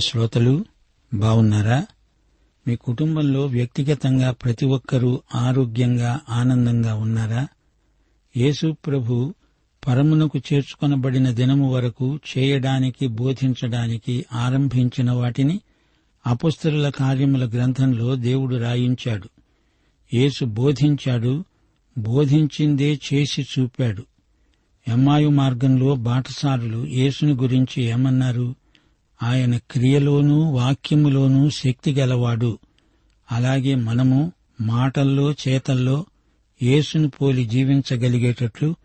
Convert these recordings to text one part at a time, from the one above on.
శ్రోతలు బావున్నారా? మీ కుటుంబంలో వ్యక్తిగతంగా ప్రతి ఒక్కరూ ఆరోగ్యంగా ఆనందంగా ఉన్నారా? యేసు ప్రభు పరమునకు చేర్చుకొనబడిన దినము వరకు చేయడానికి బోధించడానికి ఆరంభించిన వాటిని అపుస్తరుల కార్యముల గ్రంథంలో దేవుడు రాయించాడు. యేసు బోధించాడు బోధించిందే చేసి చూపాడు. ఎమ్మాయు మార్గంలో బాటసారులు యేసుని గురించి ఏమన్నారు? ఆయన క్రియలోనూ వాక్యములోనూ శక్తి గలవాడు. అలాగే మనము మాటల్లో చేతల్లో యేసును పోలి జీవించగలిగేటట్లు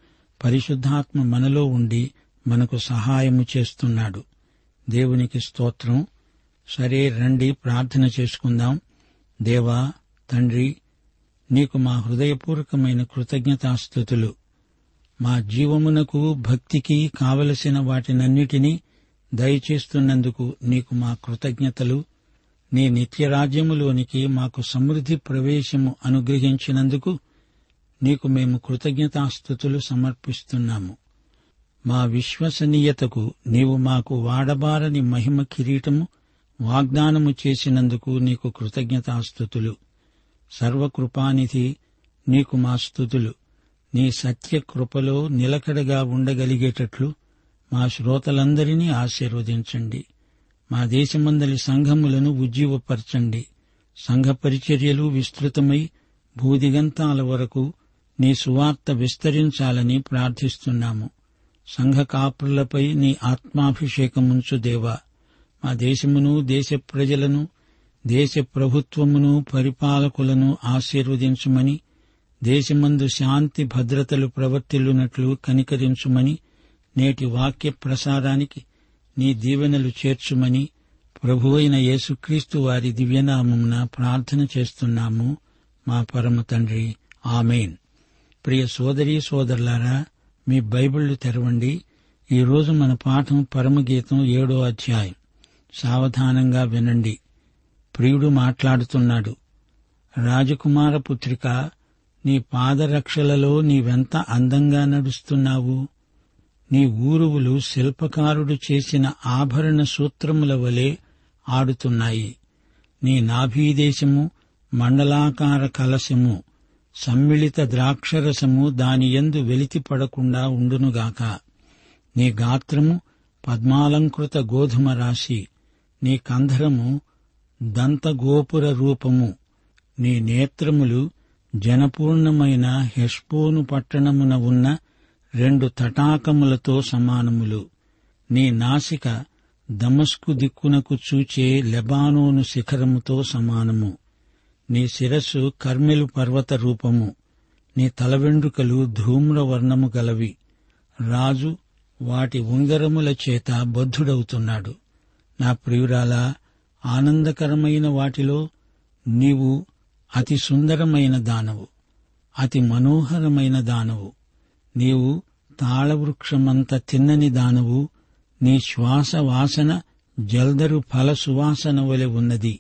పరిశుద్ధాత్మ మనలో ఉండి మనకు సహాయము చేస్తున్నాడు. దేవునికి స్తోత్రం. సరే రండి ప్రార్థన చేసుకుందాం. దేవా తండ్రి నీకు మా హృదయపూర్వకమైన కృతజ్ఞతాస్థుతులు. మా జీవమునకు భక్తికి కావలసిన వాటినన్నిటినీ దయచేస్తున్నందుకు నీకు మా కృతజ్ఞతలు. నీ నిత్యరాజ్యములోనికి మాకు సమృద్ధి ప్రవేశము అనుగ్రహించినందుకు నీకు మేము కృతజ్ఞతాస్థుతులు సమర్పిస్తున్నాము. మా విశ్వసనీయతకు నీవు మాకు వాడబారని మహిమ కిరీటము వాగ్దానము చేసినందుకు నీకు కృతజ్ఞతాస్థుతులు సర్వకృపానిధి నీకు మా స్థుతులు నీ సత్య కృపలో నిలకడగా ఉండగలిగేటట్లు మా శ్రోతలందరినీ ఆశీర్వదించండి. మా దేశమందలి సంఘములను ఉజ్జీవపరచండి. సంఘ పరిచర్యలు విస్తృతమై భూదిగంతాల వరకు నీ సువార్త విస్తరించాలని ప్రార్థిస్తున్నాము. సంఘ కాపురులపై నీ ఆత్మాభిషేకముంచు దేవా. మా దేశమును దేశ ప్రజలను దేశ ప్రభుత్వమును పరిపాలకులను ఆశీర్వదించుమని దేశమందు శాంతి భద్రతలు ప్రవర్తిల్లునట్లు కనికరించుమని నేటి వాక్య ప్రసారానికి నీ దీవెనలు చేర్చుమని ప్రభువైన యేసుక్రీస్తు వారి దివ్యనామంన ప్రార్థన చేస్తున్నాము. మా పరమ తండ్రి ఆమెన్. ప్రియ సోదరీ సోదరులారా మీ బైబిళ్ళు తెరవండి. ఈరోజు మన పాఠం పరమగీతం ఏడో అధ్యాయం. సావధానంగా వినండి. ప్రియుడు మాట్లాడుతున్నాడు. రాజకుమార పుత్రిక నీ పాదరక్షలలో నీవెంత అందంగా నడుస్తున్నావు? నీ ఊరువులు శిల్పకారుడు చేసిన ఆభరణ సూత్రముల వలె ఆడుతున్నాయి. నీ నాభీదేశము మండలాకార కలశము సమ్మిళిత ద్రాక్షరసము దానియందు వెలితిపడకుండా ఉండునుగాక. నీ గాత్రము పద్మాలంకృత గోధుమ రాశి నీ కంధరము దంతగోపుర రూపము నీ నేత్రములు జనపూర్ణమైన హెష్పోను పట్టణమున ఉన్న రెండు తటాకములతో సమానములు. నీ నాసిక దమస్కు దిక్కునకు చూచే లెబానోను శిఖరముతో సమానము. నీ శిరస్సు కర్మెలు పర్వత రూపము. నీ తల వెండ్రుకలు ధూమ్రవర్ణము గలవి. రాజు వాటి ఉంగరముల చేత బద్ధుడవుతున్నాడు. నా ప్రియురాలా ఆనందకరమైన వాటిలో నీవు అతి సుందరమైన దానవు. అతి మనోహరమైన దానవు. నీవు తాళవృక్షమంత తిన్నని దానవు నీ శ్వాస వాసన జల్దరు ఫల సువాసన వలె ఉన్నది.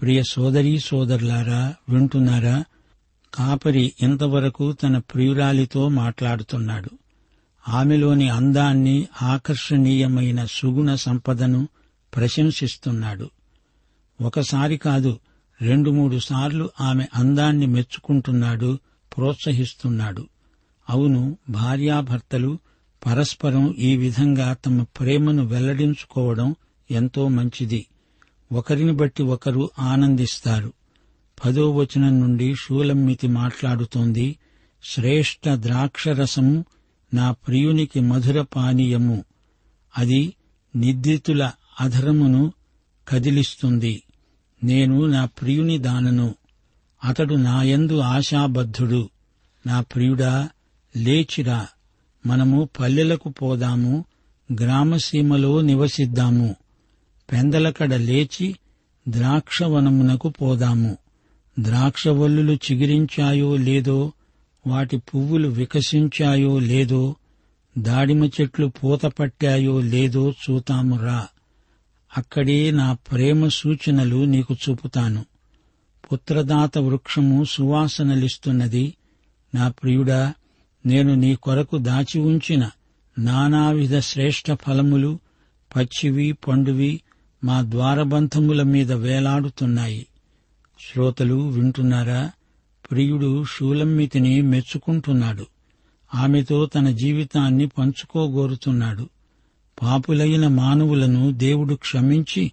ప్రియ సోదరీ సోదరులారా వింటున్నారా? కాపరి ఇంతవరకు తన ప్రియురాలితో మాట్లాడుతున్నాడు. ఆమెలోని అందాన్ని ఆకర్షణీయమైన సుగుణ సంపదను ప్రశంసిస్తున్నాడు. ఒకసారి కాదు రెండు మూడు సార్లు ఆమె అందాన్ని మెచ్చుకుంటున్నాడు ప్రోత్సహిస్తున్నాడు. అవును భార్యాభర్తలు పరస్పరం ఈ విధంగా తమ ప్రేమను వెల్లడించుకోవడం ఎంతో మంచిది. ఒకరిని బట్టి ఒకరు ఆనందిస్తారు. పదో వచనం నుండి శూలమ్మితి మాట్లాడుతోంది శ్రేష్ఠ ద్రాక్షరసము నా ప్రియునికి మధుర పానీయము. అది నిద్రితుల అధరమును కదిలిస్తుంది. నేను నా ప్రియుని దానను. అతడు నాయందు ఆశాబద్ధుడు. నా ప్రియుడా లేచిరా మనము పల్లెలకు పోదాము గ్రామసీమలో నివసిద్దాము. పెందలకడ లేచి ద్రాక్షవనమునకు పోదాము. ద్రాక్షవల్లులు చిగిరించాయో లేదో వాటి పువ్వులు వికసించాయో లేదో దాడిమ చెట్లు పూత పట్టాయో లేదో చూతామురా అక్కడే నా ప్రేమ సూచనలు నీకు చూపుతాను. పుత్రదాత వృక్షము సువాసనలిస్తున్నది. నా ప్రియుడా నేను నీ కొరకు దాచి ఉంచిన నానావిధ శ్రేష్ఠ ఫలములు పచ్చివి పండువి మా ద్వారబంధముల మీద వేలాడుతున్నాయి. శ్రోతలు వింటున్నారా? ప్రియుడు షూలమ్మితిని మెచ్చుకుంటున్నాడు. ఆమెతో తన జీవితాన్ని పంచుకోగోరుతున్నాడు. పాపులైన మానవులను దేవుడు క్షమించి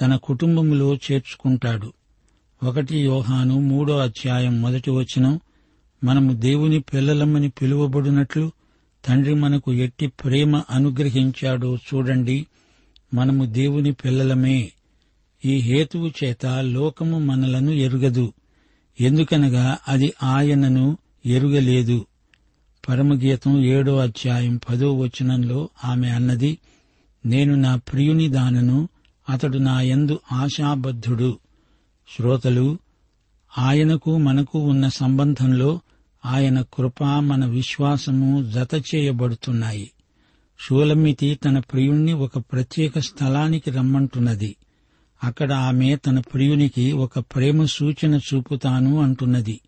తన కుటుంబములో చేర్చుకుంటాడు. ఒకటి యోహాను మూడో అధ్యాయం మొదటి వచనం మనము దేవుని పిల్లలమ్మని పిలువబడినట్లు తండ్రి మనకు ఎట్టి ప్రేమ అనుగ్రహించాడో చూడండి. మనము దేవుని పిల్లలమే. ఈ హేతువు చేత లోకము మనలను ఎరుగదు. ఎందుకనగా అది ఆయనను ఎరుగలేదు. పరమగీతం ఏడో అధ్యాయం పదో వచనంలో ఆమె అన్నది నేను నా ప్రియుని దానను అతడు నా యందు ఆశాబద్ధుడు. శ్రోతలు ఆయనకు మనకు ఉన్న సంబంధంలో ఆయన కృప మన విశ్వాసము జత చేయబడుతున్నాయి షూలమితి తన ప్రియుణ్ణి ఒక ప్రత్యేక స్థలానికి రమ్మంటున్నది. అక్కడ ఆమె తన ప్రియునికి ఒక ప్రేమ సూచన చూపుతాను అంటున్నది.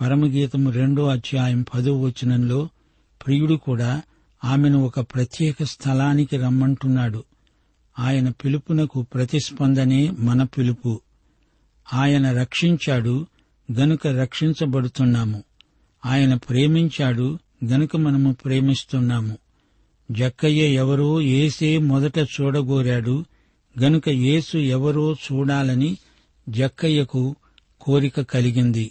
పరమగీతము రెండో అధ్యాయం పదో వచనంలో ప్రియుడు కూడా ఆమెను ఒక ప్రత్యేక స్థలానికి రమ్మంటున్నాడు. ఆయన పిలుపునకు ప్రతిస్పందనే మన పిలుపు. ఆయన రక్షించాడు గనుక రక్షించబడుతున్నాము. ఆయన ప్రేమించాడు గనుక మనము ప్రేమిస్తున్నాము. జక్కయ్య ఎవరో ఏసే మొదట చూడగోరాడు గనుక యేసు ఎవరో చూడాలని జక్కయ్యకు కోరిక కలిగింది.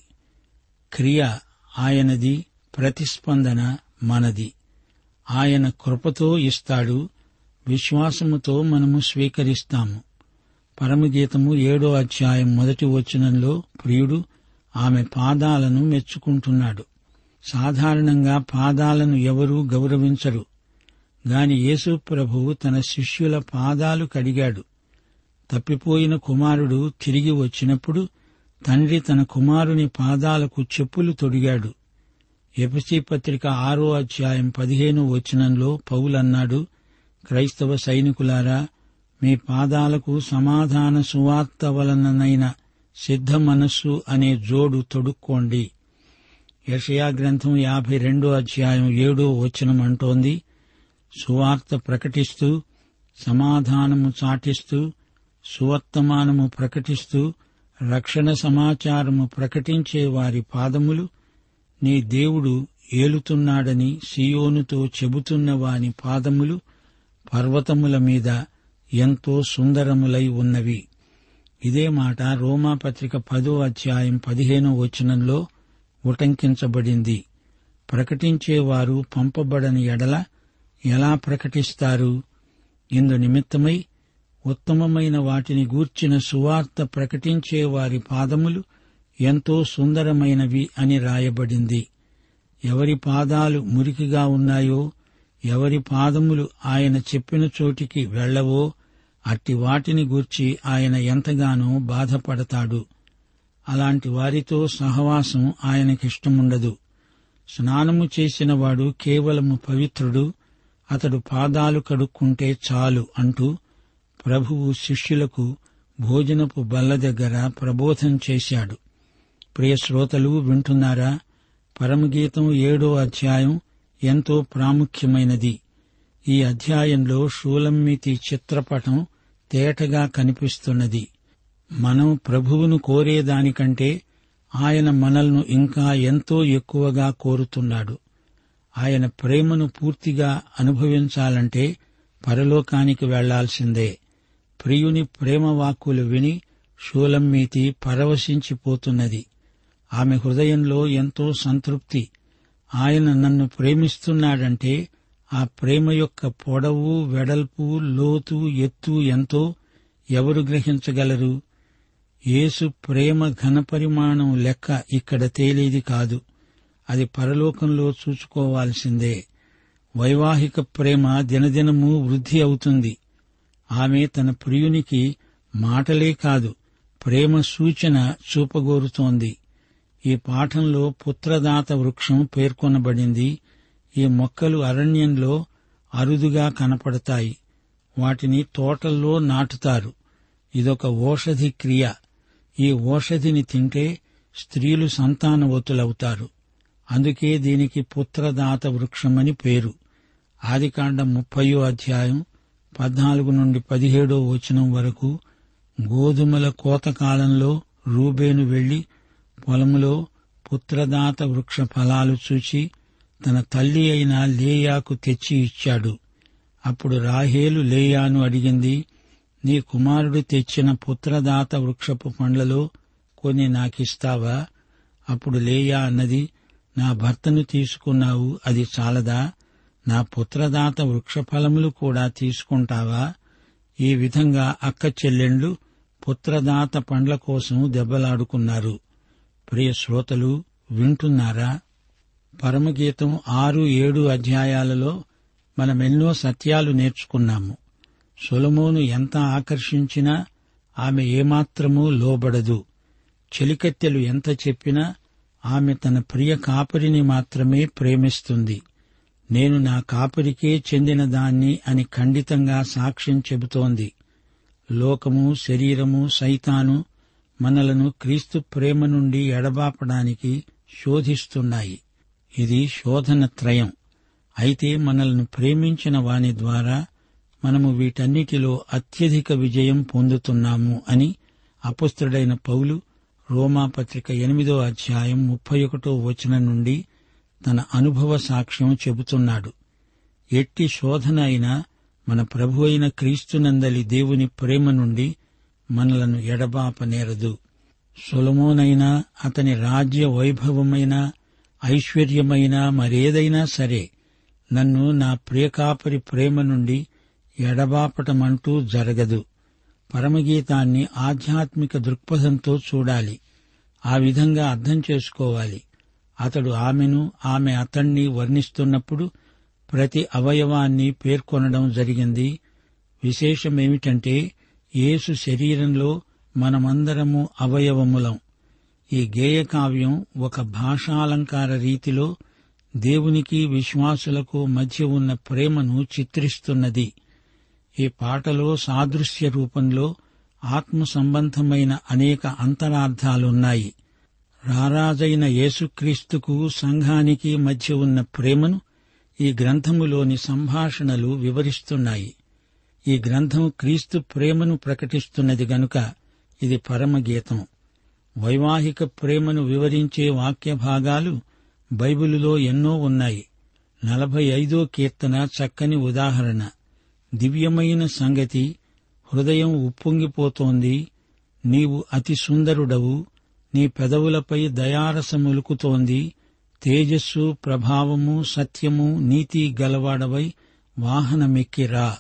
క్రియ ఆయనది ప్రతిస్పందన మనది. ఆయన కృపతో ఇస్తాడు విశ్వాసముతో మనము స్వీకరిస్తాము. పరమగీతము ఏడో అధ్యాయం మొదటి వచనంలో ప్రియుడు ఆమె పాదాలను మెచ్చుకుంటున్నాడు. సాధారణంగా పాదాలను ఎవరూ గౌరవించరు. గాని యేసు ప్రభువు తన శిష్యుల పాదాలు కడిగాడు. తప్పిపోయిన కుమారుడు తిరిగి వచ్చినప్పుడు తండ్రి తన కుమారుని పాదాలకు చెప్పులు తొడిగాడు. ఎపిసి పత్రిక ఆరో అధ్యాయం పదిహేను వచనంలో పౌలన్నాడు క్రైస్తవ సైనికులారా మీ పాదాలకు సమాధాన సువార్త వలననైన సిద్ధ మనస్సు అనే జోడు తొడుక్కోండి. యషయా గ్రంథం యాభై రెండో అధ్యాయం ఏడో వచనం అంటోంది. సువార్త ప్రకటిస్తూ సమాధానము చాటిస్తూ సువర్తమానము ప్రకటిస్తూ రక్షణ సమాచారము ప్రకటించే వారి పాదములు నీ దేవుడు ఏలుతున్నాడని సియోనుతో చెబుతున్న వాని పాదములు పర్వతముల మీద ఎంతో సుందరములై ఉన్నవి. ఇదే మాట రోమాపత్రిక పదో అధ్యాయం పదిహేనో వచనంలో ఉటంకించబడింది. ప్రకటించేవారు పంపబడని ఎడల ఎలా ప్రకటిస్తారు? ఇందు నిమిత్తమై ఉత్తమమైన వాటిని గూర్చిన సువార్త ప్రకటించే వారి పాదములు ఎంతో సుందరమైనవి అని రాయబడింది. ఎవరి పాదాలు మురికిగా ఉన్నాయో ఎవరి పాదములు ఆయన చెప్పిన చోటికి వెళ్ళవో అట్టి వాటిని గూర్చి ఆయన ఎంతగానో బాధపడతాడు. అలాంటి వారితో సహవాసం ఆయనకిష్టముండదు. స్నానము చేసినవాడు కేవలము పవిత్రుడు అతడు పాదాలు కడుక్కుంటే చాలు అంటూ ప్రభువు శిష్యులకు భోజనపు బల్ల దగ్గర ప్రబోధం చేశాడు. ప్రియ శ్రోతలు వింటున్నారా? పరమగీతం ఏడో అధ్యాయం ఎంతో ప్రాముఖ్యమైనది. ఈ అధ్యాయంలో షూలమ్మితి చిత్రపటం తేటగా కనిపిస్తున్నది. మనం ప్రభువును కోరేదానికంటే ఆయన మనల్ను ఇంకా ఎంతో ఎక్కువగా కోరుతున్నాడు. ఆయన ప్రేమను పూర్తిగా అనుభవించాలంటే పరలోకానికి వెళ్ళాల్సిందే. ప్రియుని ప్రేమ వాక్కులు విని షూలమ్మీతి పరవశించిపోతున్నది. ఆమె హృదయంలో ఎంతో సంతృప్తి. ఆయన నన్ను ప్రేమిస్తున్నాడంటే ఆ ప్రేమ యొక్క పొడవు వెడల్పు లోతు ఎత్తు ఎంతో ఎవరు గ్రహించగలరు? యేసు ప్రేమ ఘనపరిమాణం లెక్క ఇక్కడ తేలేది కాదు. అది పరలోకంలో చూసుకోవాల్సిందే వైవాహిక ప్రేమ దినదినము వృద్ధి అవుతుంది. ఆమె తన ప్రియునికి మాటలే కాదు ప్రేమ సూచన చూపగోరుతోంది. ఈ పాఠంలో పుత్రదాత వృక్షం పేర్కొనబడింది. ఈ మొక్కలు అరణ్యంలో అరుదుగా కనపడతాయి. వాటిని తోటల్లో నాటుతారు. ఇదొక ఓషధి క్రియ. ఈ ఓషధిని తింటే స్త్రీలు సంతానవతులవుతారు. అందుకే దీనికి పుత్రదాత వృక్షమని పేరు. ఆదికాండం ముప్పయో అధ్యాయం పద్నాలుగు నుండి పదిహేడో వచనం వరకు గోధుమల కోత కాలంలో రూబేను వెళ్ళి పొలములో పుత్రదాత వృక్ష ఫలాలు చూచి తన తల్లి అయిన లేయాకు తెచ్చి ఇచ్చాడు. అప్పుడు రాహేలు లేయాను అడిగింది నీ కుమారుడు తెచ్చిన పుత్రదాత వృక్షపు పండ్లలో కొన్ని నాకిస్తావా? అప్పుడు లేయా అన్నది నా భర్తను తీసుకున్నావు అది చాలదా? నా పుత్రదాత వృక్షఫలములు కూడా తీసుకుంటావా? ఈ విధంగా అక్క చెల్లెండ్లు పుత్రదాత పండ్ల కోసం దెబ్బలాడుకున్నారు. ప్రియ శ్రోతలు వింటున్నారా? పరమగీతం ఆరు ఏడు అధ్యాయాలలో మనమెన్నో సత్యాలు నేర్చుకున్నాము. సొలమోను ఎంత ఆకర్షించినా ఆమె ఏమాత్రమూ లోబడదు. చెలికత్తెలు ఎంత చెప్పినా ఆమె తన ప్రియ కాపరిని మాత్రమే ప్రేమిస్తుంది. నేను నా కాపరికే చెందిన దాన్ని అని ఖండితంగా సాక్ష్యం చెబుతోంది. లోకము శరీరము సైతాను మనలను క్రీస్తు ప్రేమ నుండి ఎడబాపడానికి శోధిస్తున్నాయి. ఇది శోధన త్రయం. అయితే మనల్ని ప్రేమించిన వాని ద్వారా మనము వీటన్నిటిలో అత్యధిక విజయం పొందుతున్నాము అని అపుస్తుడైన పౌలు రోమాపత్రిక ఎనిమిదో అధ్యాయం ముప్పై ఒకటో వచనం నుండి తన అనుభవ సాక్ష్యం చెబుతున్నాడు. ఎట్టి శోధన అయినా మన ప్రభు అయిన క్రీస్తునందలి దేవుని ప్రేమ నుండి మనలను ఎడబాపనేరదు సులమోనైనా అతని రాజ్య వైభవమైన ఐశ్వర్యమైనా మరేదైనా సరే నన్ను నా ప్రియకాపరి ప్రేమ నుండి ఎడబాపటమంటూ జరగదు. పరమగీతాన్ని ఆధ్యాత్మిక దృక్పథంతో చూడాలి. ఆ విధంగా అర్థం చేసుకోవాలి. అతడు ఆమెను ఆమె అతణ్ణి వర్ణిస్తున్నప్పుడు ప్రతి అవయవాన్ని పేర్కొనడం జరిగింది. విశేషమేమిటంటే యేసు శరీరంలో మనమందరము అవయవములం. ఈ గేయకావ్యం ఒక భాషాలంకార రీతిలో దేవునికి విశ్వాసులకు మధ్య ఉన్న ప్రేమను చిత్రిస్తున్నది. ఈ పాటలో సాదృశ్య రూపంలో ఆత్మ సంబంధమైన అనేక అంతరార్థాలున్నాయి. రారాజైన యేసుక్రీస్తుకు సంఘానికి మధ్య ఉన్న ప్రేమను ఈ గ్రంథములోని సంభాషణలు వివరిస్తున్నాయి. ఈ గ్రంథం క్రీస్తు ప్రేమను ప్రకటిస్తున్నది గనుక ఇది పరమగీతం. వైవాహిక ప్రేమను వివరించే వాక్య భాగాలు బైబిలులో ఎన్నో ఉన్నాయి. నలభై ఐదో కీర్తన చక్కని ఉదాహరణ. దివ్యమైన సంగతి హృదయం ఉప్పొంగిపోతోంది. నీవు అతి సుందరుడవు. నీ పెదవులపై దయారసములుకుతోంది తేజస్సు ప్రభావము సత్యము నీతి గలవాడవై వాహనమెక్కిరా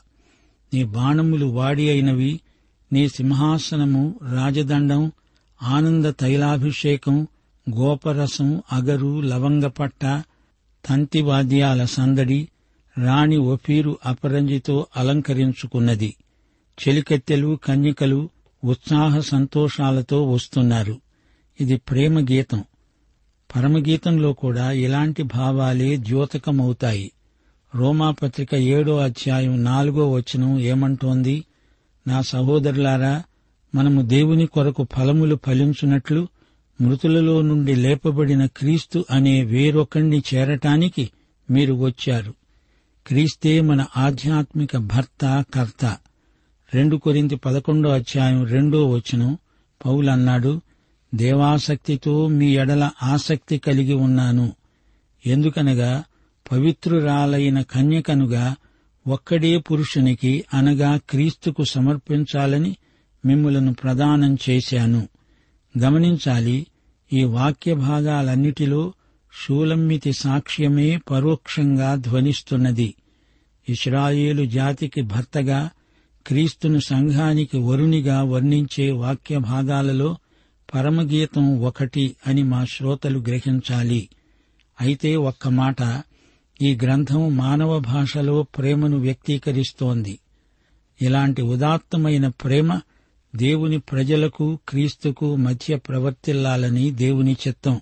నీ బాణములు వాడి అయినవి. నీ సింహాసనము రాజదండం ఆనంద తైలాభిషేకం గోపరసం అగరు లవంగపట్ట తంతివాద్యాల సందడి రాణి ఒఫీరు అపరంజితో అలంకరించుకున్నది. చెలికత్తెలు కన్యకలు ఉత్సాహ సంతోషాలతో వస్తున్నారు. ఇది ప్రేమ గీతం పరమగీతంలో కూడా ఇలాంటి భావాలే ద్యోతకమవుతాయి. రోమాపత్రిక ఏడో అధ్యాయం నాలుగో వచనం ఏమంటోంది? నా సహోదరులారా మనము దేవుని కొరకు ఫలములు ఫలించున్నట్లు మృతులలో నుండి లేపబడిన క్రీస్తు అనే వేరొకణ్ణి చేరటానికి మీరు వచ్చారు. క్రీస్తే మన ఆధ్యాత్మిక భర్త కర్త. రెండు కొరింత పదకొండో అధ్యాయం రెండో వచనం పౌలన్నాడు దేవాసక్తితో మీ ఎడల ఆసక్తి కలిగి ఉన్నాను. ఎందుకనగా పవిత్రురాలైన కన్యకనుగా ఒక్కడే పురుషునికి అనగా క్రీస్తుకు సమర్పించాలని మిమ్మలను ప్రదానం చేశాను. గమనించాలి ఈ వాక్య భాగాలన్నిటిలో షూలమ్మితి సాక్ష్యమే పరోక్షంగా ధ్వనిస్తున్నది. ఇస్రాయేలు జాతికి భర్తగా క్రీస్తును సంఘానికి వరునిగా వర్ణించే వాక్య భాగాలలో పరమగీతం ఒకటి అని మా శ్రోతలు గ్రహించాలి. అయితే ఒక్క మాట ఈ గ్రంథం మానవ భాషలో ప్రేమను వ్యక్తీకరిస్తోంది. ఇలాంటి ఉదాత్తమైన ప్రేమ దేవుని ప్రజలకు క్రీస్తుకు మధ్య ప్రవర్తిల్లాలని దేవుని చిత్తం.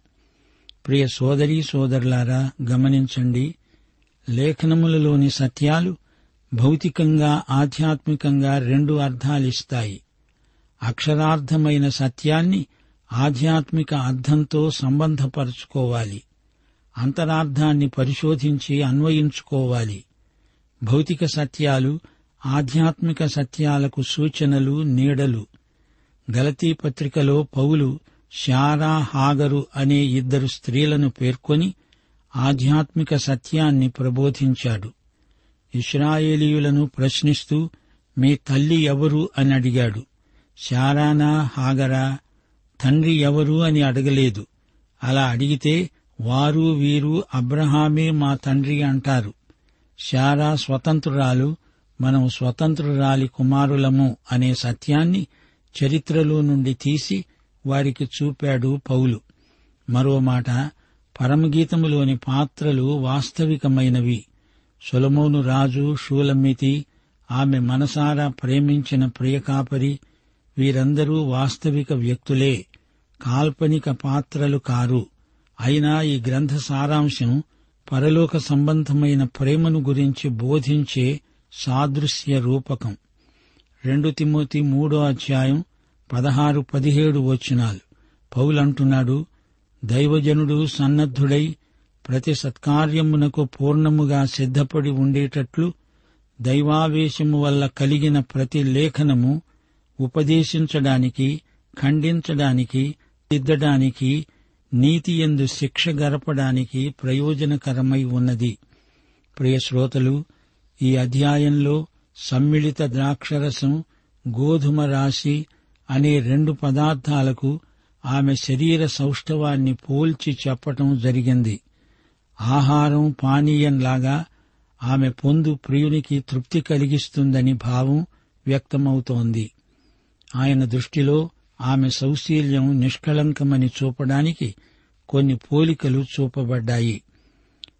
ప్రియ సోదరీ సోదరులారా గమనించండి లేఖనములలోని సత్యాలు భౌతికంగా ఆధ్యాత్మికంగా రెండు అర్థాలిస్తాయి అక్షరార్థమైన సత్యాన్ని ఆధ్యాత్మిక అర్థంతో సంబంధపరచుకోవాలి. అంతరార్థాన్ని పరిశోధించి అన్వయించుకోవాలి. భౌతిక సత్యాలు ఆధ్యాత్మిక సత్యాలకు సూచనలు నీడలు. గలతీ పత్రికలో పౌలు శారా హాగరు అనే ఇద్దరు స్త్రీలను పేర్కొని ఆధ్యాత్మిక సత్యాన్ని ప్రబోధించాడు. ఇస్రాయేలీయులను ప్రశ్నిస్తూ మీ తల్లి ఎవరు? అని అడిగాడు. శారానా హాగరా? తండ్రి ఎవరు? అని అడగలేదు. అలా అడిగితే వారు వీరు అబ్రహామే మా తండ్రి అంటారు. శారా స్వతంత్రురాలు మనం స్వతంత్రురాలి కుమారులము అనే సత్యాన్ని చరిత్రలో నుండి తీసి వారికి చూపాడు పౌలు. మరో మాట పరమగీతములోని పాత్రలు వాస్తవికమైనవి. సొలమోను రాజు షూలమ్మితి ఆమె మనసారా ప్రేమించిన ప్రియకాపరి వీరందరూ వాస్తవిక వ్యక్తులే కాల్పనిక పాత్రలు కారు. అయినా ఈ గ్రంథ సారాంశం పరలోక సంబంధమైన ప్రేమను గురించి బోధించే సాదృశ్య రూపకం. రెండు తిమోతి మూడో అధ్యాయం పదహారు పదిహేడు వచనాలు. పౌలంటున్నాడు దైవజనుడు సన్నద్ధుడై ప్రతి సత్కార్యమునకు పూర్ణముగా సిద్ధపడి ఉండేటట్లు దైవావేశము వల్ల కలిగిన ప్రతి లేఖనము ఉపదేశించడానికి ఖండించడానికి దిద్దడానికి నీతి ఎందు శిక్ష గరపడానికి ప్రయోజనకరమై ఉన్నది. ప్రియశ్రోతలు ఈ అధ్యాయంలో సమ్మిళిత ద్రాక్షరసం గోధుమ రాశి అనే రెండు పదార్థాలకు ఆమె శరీర సౌష్ఠవాన్ని పోల్చి చెప్పటం జరిగింది. ఆహారం పానీయంలాగా ఆమె పొందు ప్రియునికి తృప్తి కలిగిస్తుందని భావం వ్యక్తమవుతోంది. ఆయన దృష్టిలో ఆమె సౌశీల్యం నిష్కళంకమని చూపడానికి కొన్ని పోలికలు చూపబడ్డాయి.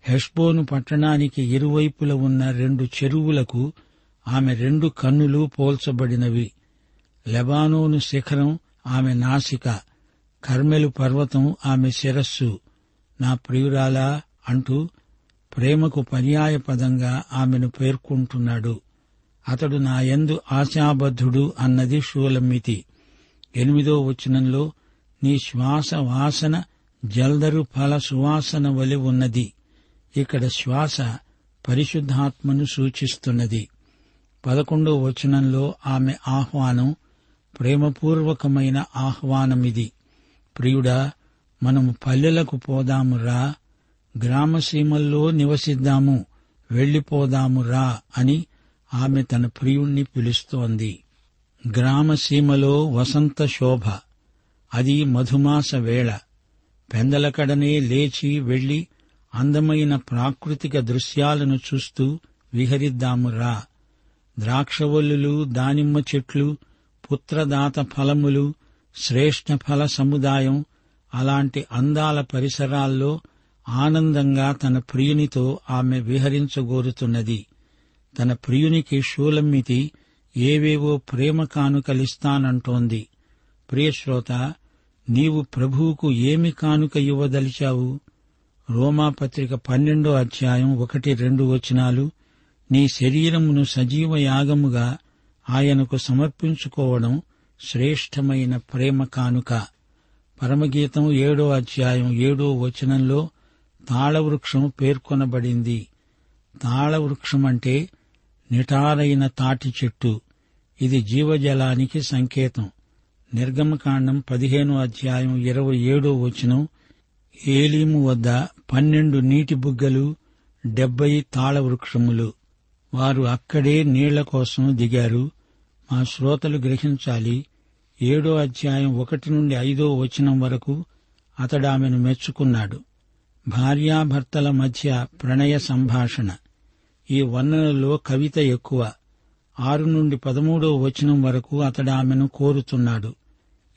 హెష్బోను పట్టణానికి ఇరువైపుల ఉన్న రెండు చెరువులకు ఆమె రెండు కన్నులు పోల్చబడినవి. లెబానోను శిఖరం ఆమె నాసిక కర్మెలు పర్వతం ఆమె శిరస్సు. నా ప్రియురాలా అంటూ ప్రేమకు పర్యాయ పదంగా ఆమెను పేర్కొంటున్నాడు. అతడు నా యందు ఆశాబద్ధుడు అన్నది షూలమ్మితి ఎనిమిదో వచనంలో నీ శ్వాస వాసన జల్దరు ఫల సువాసన వలి ఉన్నది. ఇక్కడ శ్వాస పరిశుద్ధాత్మను సూచిస్తున్నది. పదకొండో వచనంలో ఆమె ఆహ్వానం ప్రేమపూర్వకమైన ఆహ్వానమిది. ప్రియుడా మనము పల్లెలకు పోదాము రా. గ్రామసీమల్లో నివసిద్దాము. వెళ్ళిపోదాము రా అని ఆమె తన ప్రియుణ్ణి పిలుస్తోంది. గ్రామసీమలో వసంత శోభ. అది మధుమాస వేళ. పెందలకడనే లేచి వెళ్ళి అందమైన ప్రాకృతిక దృశ్యాలను చూస్తూ విహరిద్దాము రా. ద్రాక్షవల్లులు దానిమ్మ చెట్లు పుత్రదాత ఫలములు శ్రేష్ఠ ఫల సముదాయం అలాంటి అందాల పరిసరాల్లో ఆనందంగా తన ప్రియునితో ఆమె విహరించగోరుతున్నది. తన ప్రియునికి షూలమ్మితి ఏవేవో ప్రేమ కానుకలిస్తానంటోంది. ప్రియశ్రోత నీవు ప్రభువుకు ఏమి కానుక ఇవ్వదలిచావు? రోమాపత్రిక పన్నెండో అధ్యాయం ఒకటి రెండు వచనాలు నీ శరీరమును సజీవ యాగముగా ఆయనకు సమర్పించుకోవడం శ్రేష్టమైన ప్రేమ కానుక. పరమగీతం ఏడో అధ్యాయం ఏడో వచనంలో తాళవృక్షం పేర్కొనబడింది. తాళవృక్షం అంటే నిటారైన తాటి చెట్టు. ఇది జీవజలానికి సంకేతం. నిర్గమకాండం పదిహేనో అధ్యాయం ఇరవై ఏడో వచనం ఏలీము వద్ద పన్నెండు నీటి బుగ్గలు డెబ్బై తాళవృక్షములు. వారు అక్కడే నీళ్ళ కోసం దిగారు. మా శ్రోతలు గ్రహించాలి. ఏడో అధ్యాయం ఒకటి నుండి ఐదో వచనం వరకు అతడామెను ఆమెను మెచ్చుకున్నాడు. భార్యాభర్తల మధ్య ప్రణయ సంభాషణ. ఈ వర్ణనలో కవిత ఎక్కువ. ఆరు నుండి పదమూడో వచనం వరకు అతడు ఆమెను కోరుతున్నాడు.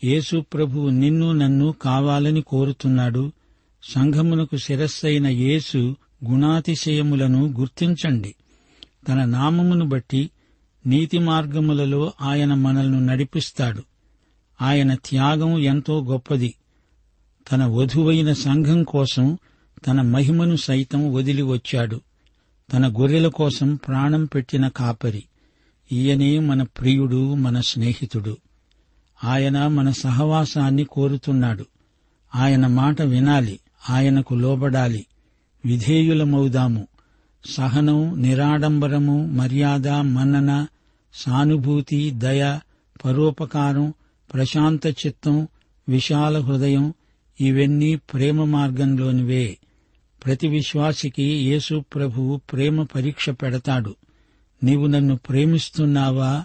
యేసు ప్రభు నిన్ను నన్ను కావాలని కోరుతున్నాడు. సంఘమునకు శిరస్సైన యేసు గుణాతిశయములను గుర్తించండి. తన నామమును బట్టి నీతి మార్గములలో ఆయన మనల్ని నడిపిస్తాడు. ఆయన త్యాగం ఎంతో గొప్పది. తన వధువైన సంఘం కోసం తన మహిమను సైతం వదిలి వచ్చాడు. తన గొర్రెల కోసం ప్రాణం పెట్టిన కాపరి. ఈయనే మన ప్రియుడు మన స్నేహితుడు. ఆయన మన సహవాసాన్ని కోరుతున్నాడు. ఆయన మాట వినాలి. ఆయనకు లోబడాలి. విధేయులమవుదాము. సహనం నిరాడంబరము మర్యాద మన్నన సానుభూతి దయ పరోపకారం ప్రశాంత చిత్తం విశాల హృదయం ఇవన్నీ ప్రేమ మార్గంలోనివే. ప్రతి విశ్వాసికి యేసు ప్రభువు ప్రేమ పరీక్ష పెడతాడు. నీవు నన్ను ప్రేమిస్తున్నావా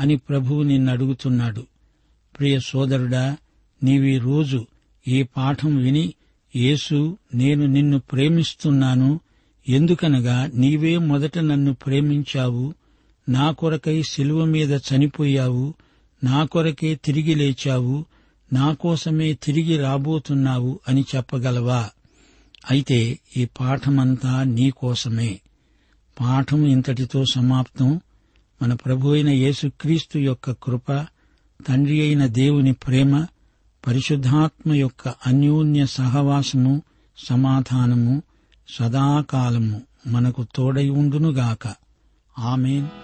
అని ప్రభువు నిన్నడుగుతున్నాడు. ప్రియ సోదరుడా నీవీ రోజు ఈ పాఠం విని యేసు నేను నిన్ను ప్రేమిస్తున్నాను ఎందుకనగా నీవే మొదట నన్ను ప్రేమించావు నా కొరకై శిలువ మీద చనిపోయావు నా కొరకే తిరిగి లేచావు నా కోసమే తిరిగి రాబోతున్నావు అని చెప్పగలవా? అయితే ఈ పాఠమంతా నీ కోసమే. పాఠం ఇంతటితో సమాప్తం. మన ప్రభు అయిన యేసుక్రీస్తు యొక్క కృప తండ్రి అయిన దేవుని ప్రేమ పరిశుద్ధాత్మ యొక్క అన్యోన్య సహవాసము సమాధానము సదాకాలము మనకు తోడై ఉండునుగాక. ఆమెన్.